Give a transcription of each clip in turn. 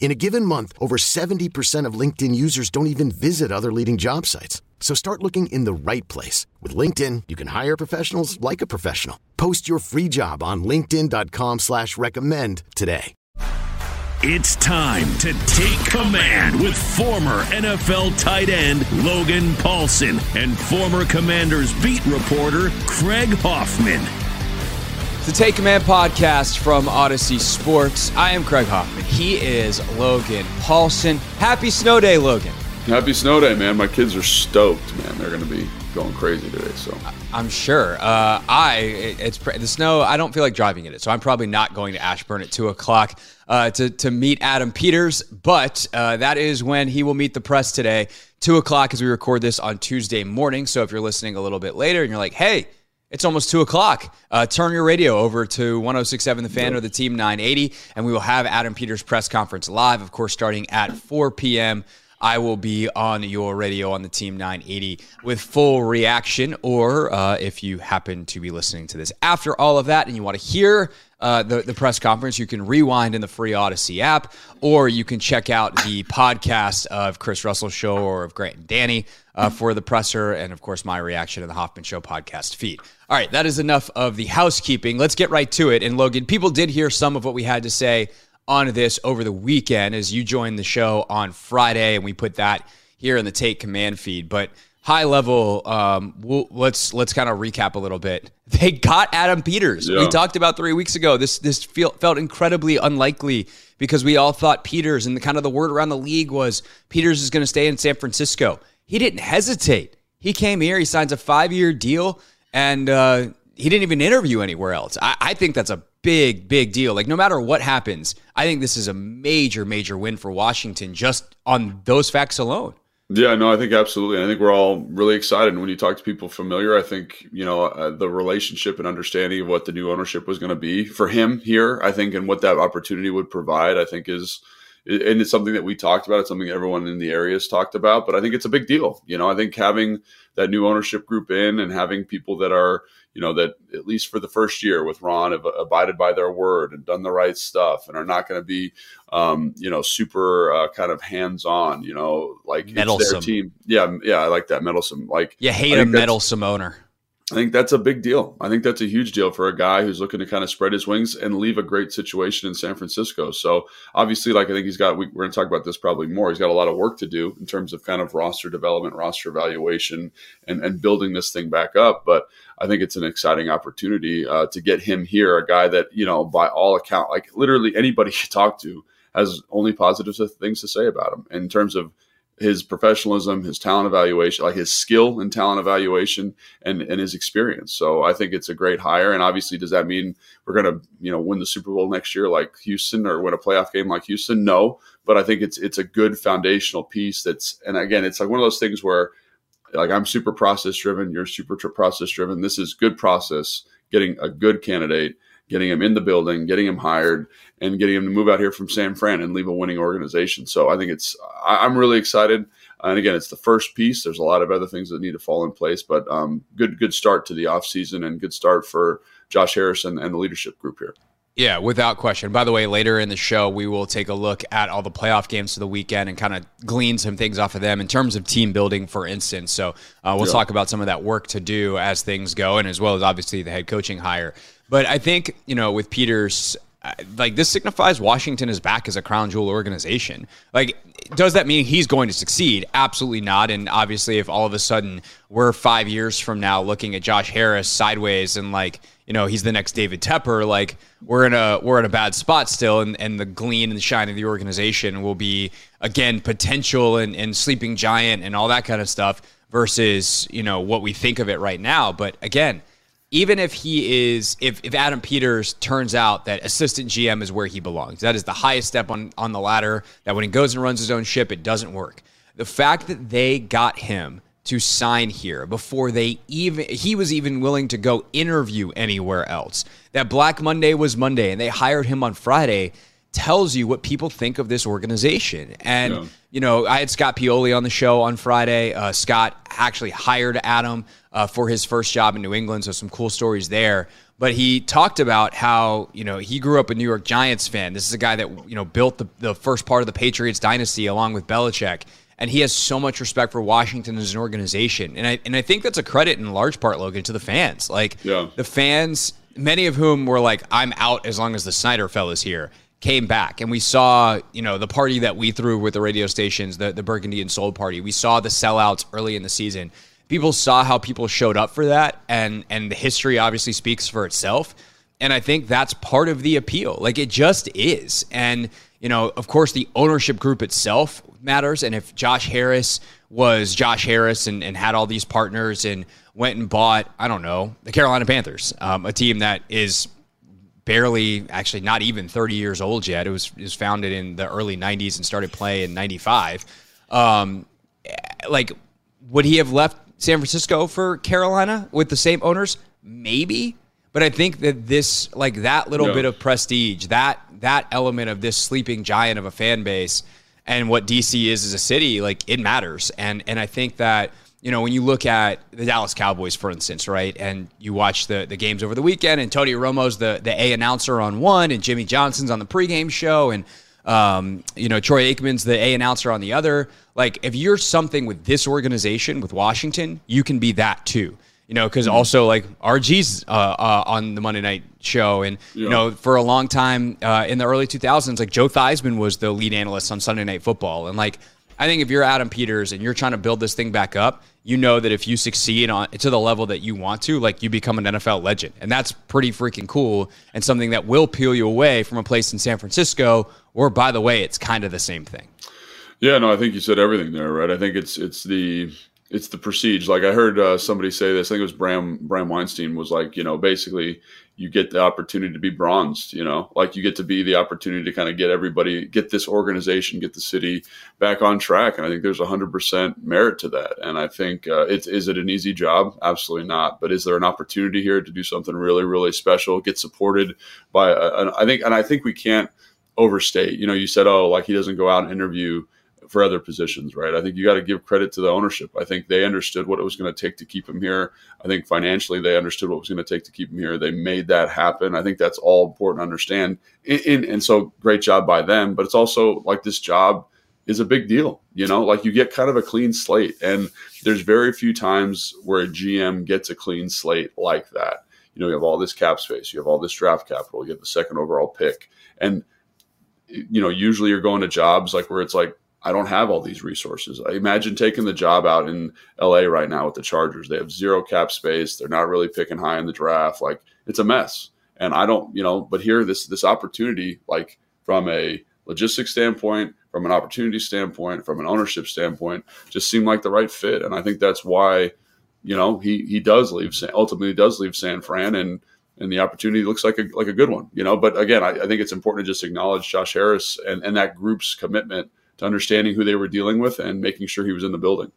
In a given month, over 70% of LinkedIn users don't even visit other leading job sites. So start looking in the right place. With LinkedIn, you can hire professionals like a professional. Post your free job on linkedin.com slash recommend today. It's time to take command with former NFL tight end Logan Paulsen and former Commanders beat reporter Craig Hoffman. The Take Command podcast from Audacy Sports. I am Craig Hoffman. He is Logan Paulsen. Happy snow day, Logan. Happy snow day, man. My kids are stoked, man. They're going to be going crazy today. So I'm sure. Uh, I it's the snow. I don't feel like driving in it, so I'm probably not going to Ashburn at two o'clock uh, to to meet Adam Peters. But uh, that is when he will meet the press today, two o'clock, as we record this on Tuesday morning. So if you're listening a little bit later and you're like, hey. It's almost two o'clock. Uh, turn your radio over to 1067 The Fan or the Team 980, and we will have Adam Peters' press conference live, of course, starting at 4 p.m. I will be on your radio on the Team 980 with full reaction. Or uh, if you happen to be listening to this after all of that and you want to hear uh, the, the press conference, you can rewind in the free Audacy app, or you can check out the podcast of Chris Russell Show or of Grant and Danny uh, for the presser, and of course, my reaction to the Hoffman Show podcast feed. All right, that is enough of the housekeeping. Let's get right to it. And Logan, people did hear some of what we had to say on this over the weekend as you joined the show on Friday, and we put that here in the Take Command feed. But high level, um, we'll, let's let's kind of recap a little bit. They got Adam Peters. Yeah. We talked about three weeks ago. This this feel, felt incredibly unlikely because we all thought Peters, and the kind of the word around the league was Peters is going to stay in San Francisco. He didn't hesitate. He came here. He signs a five year deal and uh, he didn't even interview anywhere else. I, I think that's a big, big deal. Like, no matter what happens, I think this is a major, major win for Washington just on those facts alone. Yeah, no, I think absolutely. I think we're all really excited. And when you talk to people familiar, I think, you know, uh, the relationship and understanding of what the new ownership was going to be for him here, I think, and what that opportunity would provide, I think is and it's something that we talked about. It's something everyone in the area has talked about, but I think it's a big deal. You know, I think having that new ownership group in and having people that are, you know, that at least for the first year with Ron have abided by their word and done the right stuff and are not going to be, um, you know, super uh, kind of hands on, you know, like meddlesome. it's their team. Yeah. Yeah. I like that meddlesome. Like you hate a meddlesome owner. I think that's a big deal. I think that's a huge deal for a guy who's looking to kind of spread his wings and leave a great situation in San Francisco. So obviously, like I think he's got, we, are going to talk about this probably more. He's got a lot of work to do in terms of kind of roster development, roster evaluation, and and building this thing back up. But I think it's an exciting opportunity uh, to get him here, a guy that you know, by all account, like literally anybody you talk to has only positive things to say about him in terms of his professionalism, his talent evaluation, like his skill and talent evaluation and, and his experience. So I think it's a great hire. And obviously, does that mean we're going to, you know, win the Super Bowl next year like Houston or win a playoff game like Houston? No, but I think it's, it's a good foundational piece that's, and again, it's like one of those things where like I'm super process driven, you're super process driven. This is good process, getting a good candidate getting him in the building, getting him hired, and getting him to move out here from San Fran and leave a winning organization. So I think it's I'm really excited. And again, it's the first piece. There's a lot of other things that need to fall in place, but um, good good start to the offseason and good start for Josh Harrison and the leadership group here. Yeah, without question. By the way, later in the show, we will take a look at all the playoff games for the weekend and kind of glean some things off of them in terms of team building, for instance. So uh, we'll yeah. talk about some of that work to do as things go, and as well as obviously the head coaching hire. But I think, you know, with Peters, like this signifies Washington is back as a crown jewel organization. Like, does that mean he's going to succeed? Absolutely not. And obviously, if all of a sudden we're five years from now looking at Josh Harris sideways and like, you know, he's the next David Tepper, like we're in a we're in a bad spot still, and, and the gleam and the shine of the organization will be again potential and, and sleeping giant and all that kind of stuff versus you know what we think of it right now. But again even if he is if, if adam peters turns out that assistant gm is where he belongs that is the highest step on, on the ladder that when he goes and runs his own ship it doesn't work. The fact that they got him to sign here before they even he was even willing to go interview anywhere else. That black monday was monday and they hired him on friday tells you what people think of this organization. And yeah. you know i had scott pioli on the show on friday. Uh, scott actually hired adam uh, for his first job in New England. So some cool stories there. But he talked about how you know he grew up a New York Giants fan. This is a guy that you know built the, the first part of the Patriots dynasty along with Belichick, and he has so much respect for Washington as an organization. And I and I think that's a credit in large part, Logan, to the fans. Like yeah. the fans, many of whom were like, "I'm out as long as the Snyder fellas here." came back and we saw you know the party that we threw with the radio stations the, the burgundy and soul party we saw the sellouts early in the season people saw how people showed up for that, and and the history obviously speaks for itself. And I think that's part of the appeal. Like it just is. And you know, of course, the ownership group itself matters. And if Josh Harris was Josh Harris and, and had all these partners and went and bought, I don't know, the Carolina Panthers, um, a team that is barely, actually not even 30 years old yet. It was, it was founded in the early 90s and started play in 95. Um, like, would he have left San Francisco for Carolina with the same owners? Maybe. But I think that this, like that little bit of prestige, that that element of this sleeping giant of a fan base, and what DC is as a city, like it matters. And and I think that you know when you look at the Dallas Cowboys, for instance, right, and you watch the the games over the weekend, and Tony Romo's the the A announcer on one, and Jimmy Johnson's on the pregame show, and um, you know, Troy Aikman's the A announcer on the other. Like, if you're something with this organization, with Washington, you can be that too. You know, because mm-hmm. also like RG's uh, uh, on the Monday night show, and yeah. you know, for a long time uh, in the early 2000s, like Joe Theismann was the lead analyst on Sunday Night Football, and like I think if you're Adam Peters and you're trying to build this thing back up, you know that if you succeed on to the level that you want to, like you become an NFL legend. And that's pretty freaking cool and something that will peel you away from a place in San Francisco or by the way, it's kind of the same thing. Yeah, no, I think you said everything there, right? I think it's it's the it's the prestige. Like I heard uh, somebody say this. I think it was Bram Bram Weinstein was like, you know, basically you get the opportunity to be bronzed. You know, like you get to be the opportunity to kind of get everybody, get this organization, get the city back on track. And I think there's hundred percent merit to that. And I think uh, it's is it an easy job? Absolutely not. But is there an opportunity here to do something really really special? Get supported by. A, I think, and I think we can't overstate. You know, you said, oh, like he doesn't go out and interview for other positions, right? I think you got to give credit to the ownership. I think they understood what it was going to take to keep him here. I think financially they understood what it was going to take to keep him here. They made that happen. I think that's all important to understand. In, in, and so great job by them. But it's also like this job is a big deal. You know, like you get kind of a clean slate. And there's very few times where a GM gets a clean slate like that. You know, you have all this cap space, you have all this draft capital, you have the second overall pick. And you know, usually you're going to jobs like where it's like I don't have all these resources. I imagine taking the job out in LA right now with the Chargers. They have zero cap space. They're not really picking high in the draft. Like it's a mess. And I don't, you know, but here this this opportunity, like from a logistics standpoint, from an opportunity standpoint, from an ownership standpoint, just seemed like the right fit. And I think that's why, you know, he he does leave ultimately does leave San Fran and and the opportunity looks like a like a good one, you know. But again, I, I think it's important to just acknowledge Josh Harris and, and that group's commitment to understanding who they were dealing with and making sure he was in the building.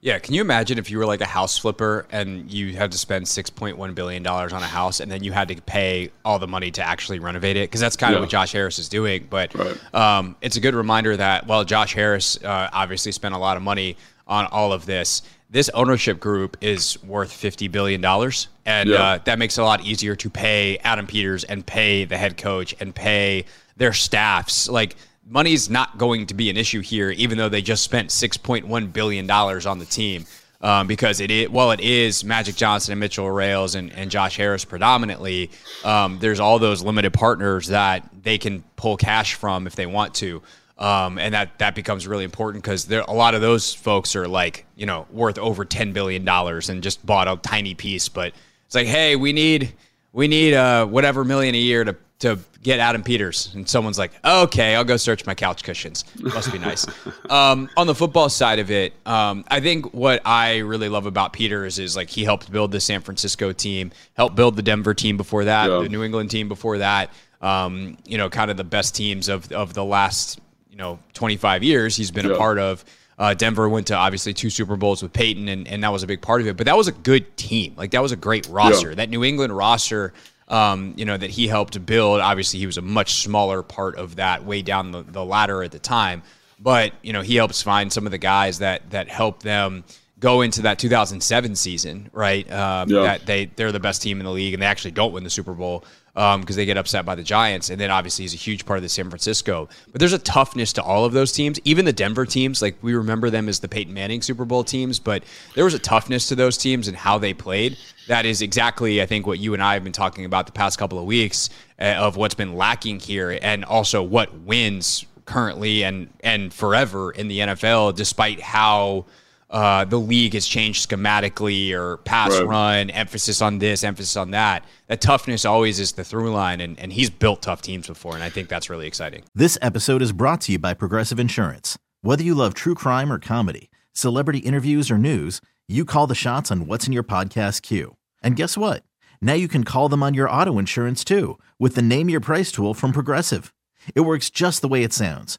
Yeah, can you imagine if you were like a house flipper and you had to spend six point one billion dollars on a house, and then you had to pay all the money to actually renovate it? Because that's kind yeah. of what Josh Harris is doing. But right. um, it's a good reminder that while Josh Harris uh, obviously spent a lot of money on all of this, this ownership group is worth fifty billion dollars, and yeah. uh, that makes it a lot easier to pay Adam Peters and pay the head coach and pay their staffs. Like money's not going to be an issue here, even though they just spent $6.1 billion on the team. um, because it is, well, it is Magic Johnson and Mitchell Rales and, and Josh Harris predominantly. Um, there's all those limited partners that they can pull cash from if they want to. Um, and that that becomes really important because there a lot of those folks are like you know worth over ten billion dollars and just bought a tiny piece, but it's like, hey, we need we need uh, whatever million a year to to get Adam Peters. And someone's like, okay, I'll go search my couch cushions. Must be nice. um, on the football side of it, um, I think what I really love about Peters is like he helped build the San Francisco team, helped build the Denver team before that, yeah. the New England team before that. Um, you know, kind of the best teams of of the last you know 25 years he's been yeah. a part of. Uh, Denver went to obviously two Super Bowls with Peyton, and, and that was a big part of it. But that was a good team. Like that was a great roster. Yeah. That New England roster um, you know, that he helped build. Obviously, he was a much smaller part of that, way down the, the ladder at the time. But you know, he helps find some of the guys that that help them go into that 2007 season, right? Um, yeah. That they they're the best team in the league, and they actually don't win the Super Bowl because um, they get upset by the Giants. And then obviously he's a huge part of the San Francisco. But there's a toughness to all of those teams, even the Denver teams. Like we remember them as the Peyton Manning Super Bowl teams, but there was a toughness to those teams and how they played. That is exactly, I think, what you and I have been talking about the past couple of weeks uh, of what's been lacking here, and also what wins currently and and forever in the NFL, despite how uh, the league has changed schematically or pass right. run, emphasis on this, emphasis on that. That toughness always is the through line, and, and he's built tough teams before, and I think that's really exciting. This episode is brought to you by Progressive Insurance. Whether you love true crime or comedy, celebrity interviews or news, you call the shots on what's in your podcast queue. And guess what? Now you can call them on your auto insurance too with the Name Your Price tool from Progressive. It works just the way it sounds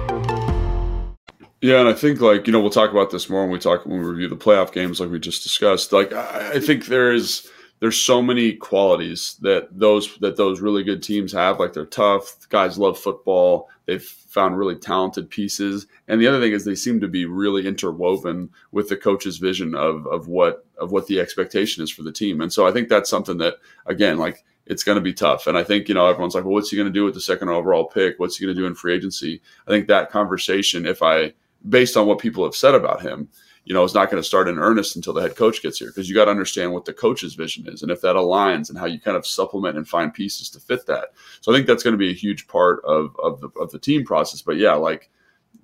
Yeah, and I think like you know we'll talk about this more when we talk when we review the playoff games, like we just discussed. Like I, I think there is there's so many qualities that those that those really good teams have. Like they're tough, guys love football. They've found really talented pieces, and the other thing is they seem to be really interwoven with the coach's vision of of what of what the expectation is for the team. And so I think that's something that again, like it's going to be tough. And I think, you know, everyone's like, well, what's he going to do with the second overall pick? What's he going to do in free agency? I think that conversation, if I based on what people have said about him, you know, is not going to start in earnest until the head coach gets here because you got to understand what the coach's vision is and if that aligns and how you kind of supplement and find pieces to fit that. So I think that's going to be a huge part of of the of the team process. But yeah, like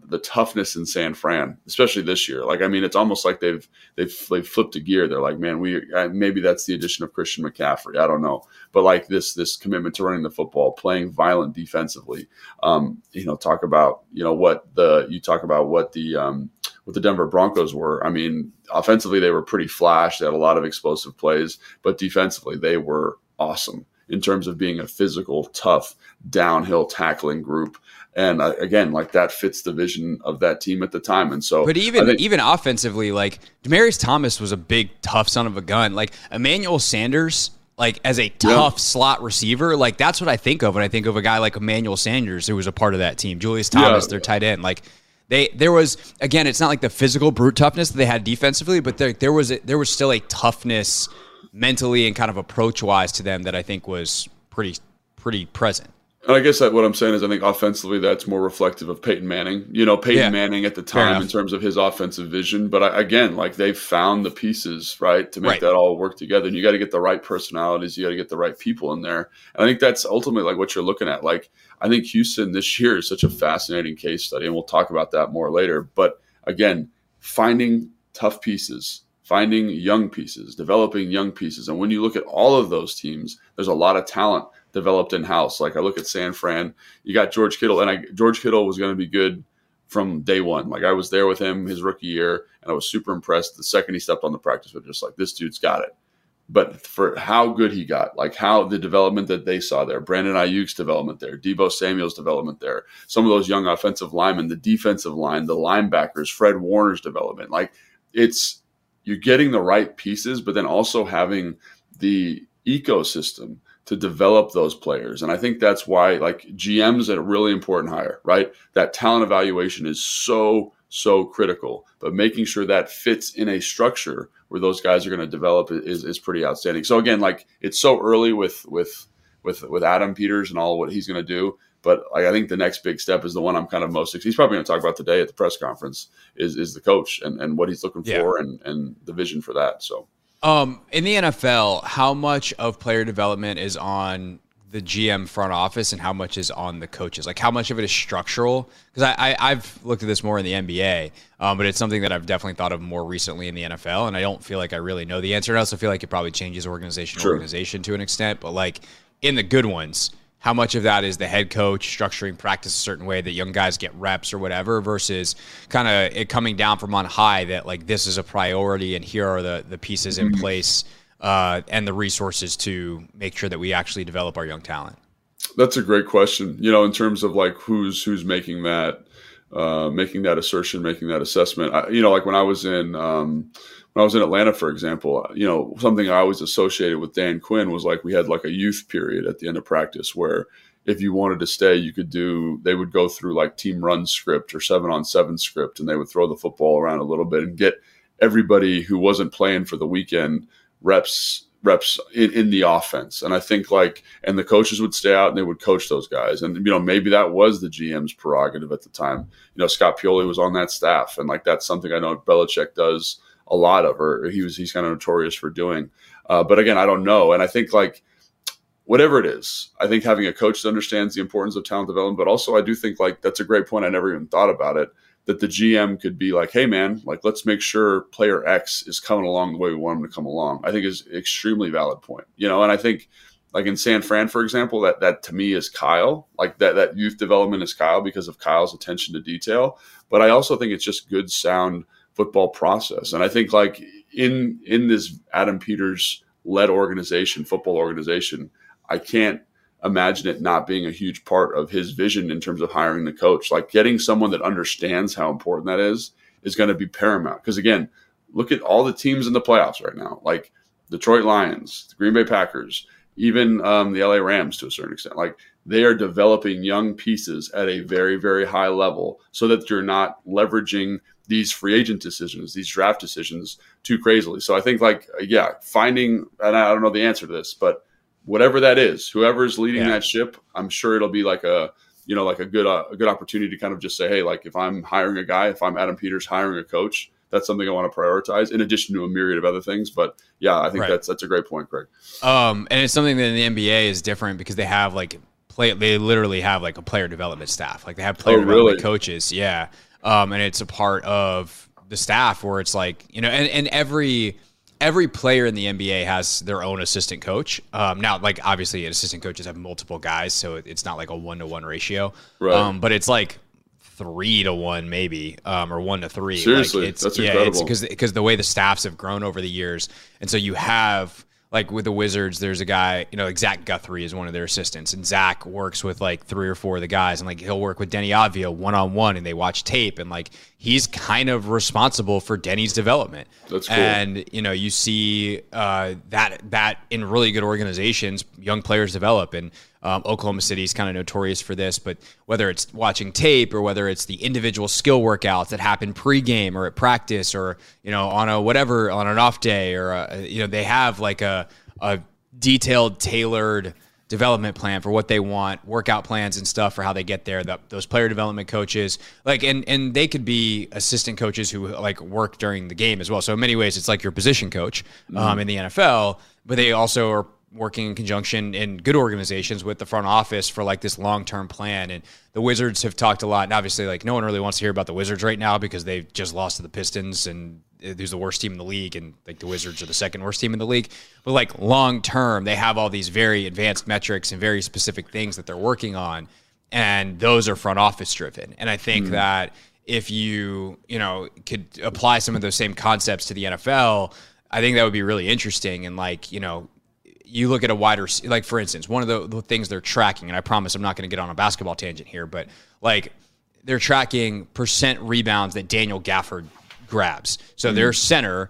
the toughness in San Fran, especially this year. Like, I mean, it's almost like they've they've they've flipped a gear. They're like, man, we maybe that's the addition of Christian McCaffrey. I don't know, but like this this commitment to running the football, playing violent defensively. Um, you know, talk about you know what the you talk about what the um, what the Denver Broncos were. I mean, offensively they were pretty flash. They had a lot of explosive plays, but defensively they were awesome in terms of being a physical, tough, downhill tackling group. And uh, again, like that fits the vision of that team at the time. And so, but even think, even offensively, like Demaryius Thomas was a big, tough son of a gun. Like Emmanuel Sanders, like as a tough yeah. slot receiver, like that's what I think of when I think of a guy like Emmanuel Sanders, who was a part of that team. Julius Thomas, yeah. their tight end, like. They there was again, it's not like the physical brute toughness that they had defensively, but there there was a, there was still a toughness mentally and kind of approach wise to them that I think was pretty pretty present. And I guess that what I'm saying is I think offensively that's more reflective of Peyton Manning. You know, Peyton yeah. Manning at the time in terms of his offensive vision. But I, again, like they've found the pieces right to make right. that all work together. And you got to get the right personalities. You got to get the right people in there. And I think that's ultimately like what you're looking at. Like I think Houston this year is such a fascinating case study, and we'll talk about that more later. But again, finding tough pieces finding young pieces, developing young pieces. And when you look at all of those teams, there's a lot of talent developed in house. Like I look at San Fran, you got George Kittle, and I, George Kittle was going to be good from day one. Like I was there with him his rookie year, and I was super impressed the second he stepped on the practice field. Just like this dude's got it. But for how good he got, like how the development that they saw there, Brandon Aiyuk's development there, Deebo Samuel's development there, some of those young offensive linemen, the defensive line, the linebackers, Fred Warner's development, like it's you're getting the right pieces, but then also having the ecosystem to develop those players. And I think that's why like GM's a really important hire, right? That talent evaluation is so so critical, but making sure that fits in a structure where those guys are going to develop is is pretty outstanding. So again, like it's so early with with with with Adam Peters and all what he's going to do, but like, I think the next big step is the one I'm kind of most. Excited. He's probably going to talk about today at the press conference. Is is the coach and, and what he's looking yeah. for and and the vision for that. So, um, in the NFL, how much of player development is on the GM front office and how much is on the coaches? Like how much of it is structural? Because I, I have looked at this more in the NBA, um, but it's something that I've definitely thought of more recently in the NFL, and I don't feel like I really know the answer. I also feel like it probably changes organization to organization to an extent, but like in the good ones how much of that is the head coach structuring practice a certain way that young guys get reps or whatever versus kind of it coming down from on high that like this is a priority and here are the the pieces in mm-hmm. place uh, and the resources to make sure that we actually develop our young talent that's a great question you know in terms of like who's who's making that uh, making that assertion making that assessment. I, you know like when i was in um, when I was in Atlanta, for example, you know, something I always associated with Dan Quinn was like we had like a youth period at the end of practice where if you wanted to stay, you could do, they would go through like team run script or seven on seven script and they would throw the football around a little bit and get everybody who wasn't playing for the weekend reps reps in, in, the offense. And I think like, and the coaches would stay out and they would coach those guys. And, you know, maybe that was the GM's prerogative at the time. You know, Scott Pioli was on that staff. And like, that's something I know Belichick does a lot of, or he was he's kind of notorious for doing. Uh, but again, I don't know, and I think like whatever it is, I think having a coach that understands the importance of talent development, but also I do think like that's a great point. I never even thought about it that the GM could be like, hey man, like let's make sure player X is coming along the way we want him to come along. I think is extremely valid point. You know, and I think like in San Fran, for example, that that to me is Kyle. Like that that youth development is Kyle because of Kyle's attention to detail. But I also think it's just good sound football process. And I think like in in this Adam Peters led organization, football organization, I can't imagine it not being a huge part of his vision in terms of hiring the coach. Like getting someone that understands how important that is is going to be paramount. Because again, look at all the teams in the playoffs right now, like Detroit Lions, the Green Bay Packers, even um, the LA Rams to a certain extent. Like they are developing young pieces at a very, very high level so that you're not leveraging these free agent decisions, these draft decisions too crazily. So I think like yeah, finding and I don't know the answer to this, but whatever that is, whoever's leading yeah. that ship, I'm sure it'll be like a you know like a good uh, a good opportunity to kind of just say hey, like if I'm hiring a guy, if I'm Adam Peters hiring a coach, that's something I want to prioritize in addition to a myriad of other things. But yeah, I think right. that's that's a great point, Greg. Um, and it's something that in the NBA is different because they have like play they literally have like a player development staff. Like they have player oh, development really? coaches. Yeah um, and it's a part of the staff where it's like you know, and, and every every player in the NBA has their own assistant coach. Um, now, like obviously, assistant coaches have multiple guys, so it's not like a one to one ratio. Right. Um, but it's like three to one, maybe, um, or one to three. Seriously, like it's, that's yeah, incredible. because because the way the staffs have grown over the years, and so you have like with the Wizards, there's a guy, you know, like Zach Guthrie is one of their assistants, and Zach works with like three or four of the guys, and like he'll work with Deni Avdija one on one, and they watch tape, and like he's kind of responsible for Deni's development. That's cool. And you know, you see uh, that that in really good organizations, young players develop, and um, Oklahoma City is kind of notorious for this. But whether it's watching tape or whether it's the individual skill workouts that happen pregame or at practice or you know on a whatever on an off day or a, you know they have like a a detailed, tailored development plan for what they want, workout plans and stuff for how they get there. The, those player development coaches, like, and and they could be assistant coaches who like work during the game as well. So in many ways, it's like your position coach um, mm-hmm. in the NFL, but they also are working in conjunction in good organizations with the front office for like this long term plan. And the Wizards have talked a lot. And obviously, like no one really wants to hear about the Wizards right now because they've just lost to the Pistons and who's the worst team in the league, and like the Wizards are the second worst team in the league. But like long term, they have all these very advanced metrics and very specific things that they're working on, and those are front office driven. And I think mm that if you you know could apply some of those same concepts to the NFL, I think that would be really interesting. And like you know. You look at a wider, like for instance, one of the, the things they're tracking, and I promise I'm not going to get on a basketball tangent here, but like they're tracking percent rebounds that Daniel Gafford grabs. So mm. their center,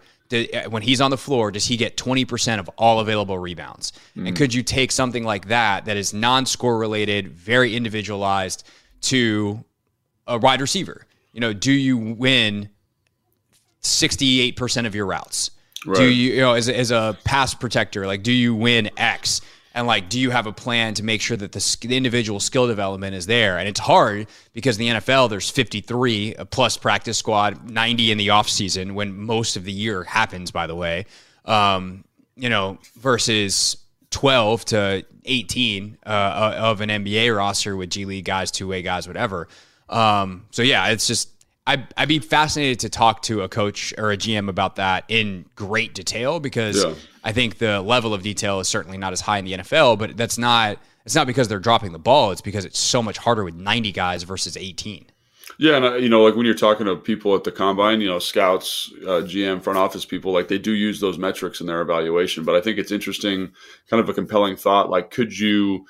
when he's on the floor, does he get 20% of all available rebounds? Mm. And could you take something like that, that is non score related, very individualized, to a wide receiver? You know, do you win 68% of your routes? Right. Do you, you know, as, as a pass protector, like, do you win X? and like do you have a plan to make sure that the, the, individual skill development is there and it's hard because in the nfl there's 53 plus practice squad 90 in the off season when most of the year happens by the way um, you know versus 12 to 18 uh, uh of an nba roster with g league guys two-way guys whatever um, so yeah it's just I'd, I'd be fascinated to talk to a coach or a GM about that in great detail because yeah. I think the level of detail is certainly not as high in the NFL, but that's not it's not because they're dropping the ball. It's because it's so much harder with 90 guys versus 18. Yeah, and uh, you know, like when you're talking to people at the combine, you know, scouts, uh, GM, front office people, like they do use those metrics in their evaluation. But I think it's interesting, kind of a compelling thought. Like, could you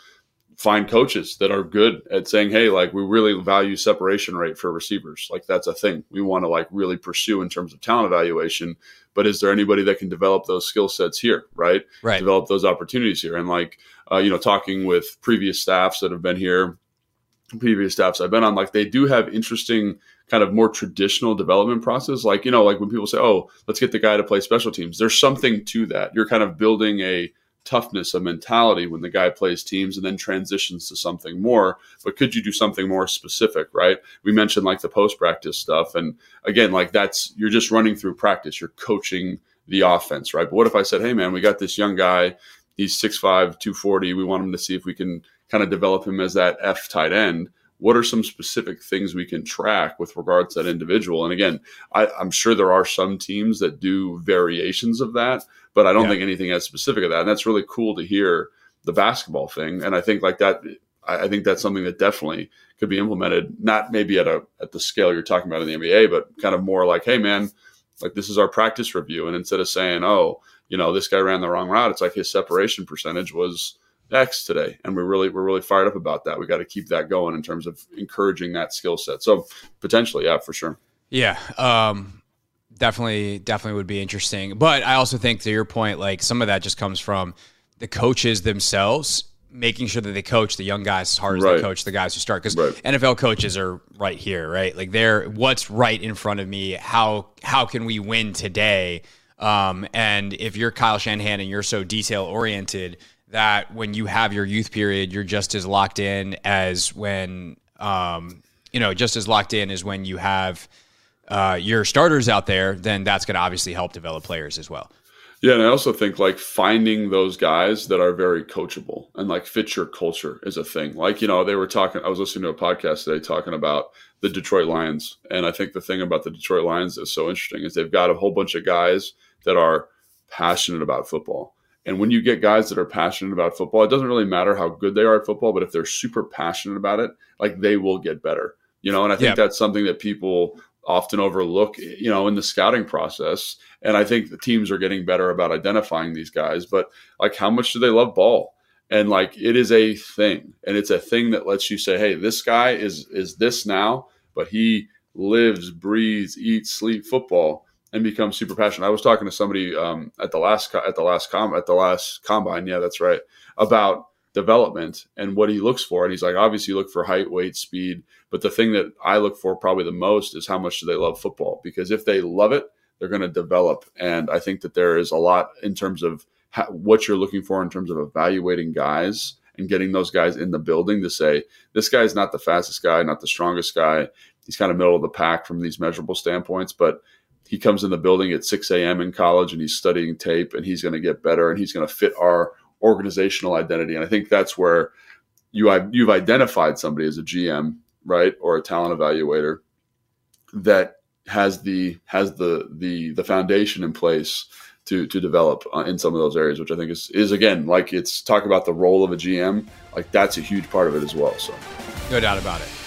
find coaches that are good at saying, hey, like we really value separation rate for receivers. Like that's a thing we want to like really pursue in terms of talent evaluation. But is there anybody that can develop those skill sets here, right? Right. Develop those opportunities here. And like, uh, you know, talking with previous staffs that have been here, previous staffs I've been on, like they do have interesting kind of more traditional development process. Like, you know, like when people say, oh, let's get the guy to play special teams, there's something to that. You're kind of building a toughness, a mentality when the guy plays teams and then transitions to something more. But could you do something more specific, right? We mentioned like the post practice stuff. And again, like that's, you're just running through practice, you're coaching the offense, right? But what if I said, hey, man, we got this young guy, he's 6'5, 240. We want him to see if we can kind of develop him as that F tight end what are some specific things we can track with regards to that individual? And again, I, am sure there are some teams that do variations of that, but I don't yeah. think anything as specific of that. And that's really cool to hear the basketball thing. And I think like that, I think that's something that definitely could be implemented, not maybe at a at the scale you're talking about in the NBA, but kind of more like, hey man, like this is our practice review. And instead of saying, oh, you know, this guy ran the wrong route, it's like his separation percentage was X today, and we're really we're really fired up about that. We got to keep that going in terms of encouraging that skill set. So potentially, yeah, for sure. Yeah, um, definitely, definitely would be interesting. But I also think to your point, like some of that just comes from the coaches themselves making sure that they coach the young guys as hard as right. they coach the guys who start because right. NFL coaches are right here, right? Like they're what's right in front of me. How how can we win today? Um, and if you're Kyle Shanahan and you're so detail oriented that when you have your youth period, you're just as locked in as when, um, you know, just as locked in as when you have uh, your starters out there, then that's going to obviously help develop players as well. Yeah, and I also think like finding those guys that are very coachable and like fit your culture is a thing. Like, you know, they were talking, I was listening to a podcast today talking about the Detroit Lions. And I think the thing about the Detroit Lions that's so interesting is they've got a whole bunch of guys that are passionate about football and when you get guys that are passionate about football, it doesn't really matter how good they are at football, but if they're super passionate about it, like they will get better. You know, and I think that's something that people often overlook, you know, in the scouting process. And I think the teams are getting better about identifying these guys. But like, how much do they love ball? And like, it is a thing, and it's a thing that lets you say, "Hey, this guy is is this now, but he lives, breathes, eats, sleep football." And become super passionate. I was talking to somebody um, at the last at the last com at the last combine. Yeah, that's right. About development and what he looks for. And he's like, obviously, you look for height, weight, speed. But the thing that I look for probably the most is how much do they love football? Because if they love it, they're going to develop. And I think that there is a lot in terms of how, what you're looking for in terms of evaluating guys and getting those guys in the building to say, this guy's not the fastest guy, not the strongest guy. He's kind of middle of the pack from these measurable standpoints, but he comes in the building at 6 a.m. in college and he's studying tape and he's going to get better and he's going to fit our organizational identity. And I think that's where you you've identified somebody as a GM, right, or a talent evaluator that has the has the the the foundation in place to to develop uh, in some of those areas, which I think is is again like it's talk about the role of a GM, like that's a huge part of it as well. So, no doubt about it.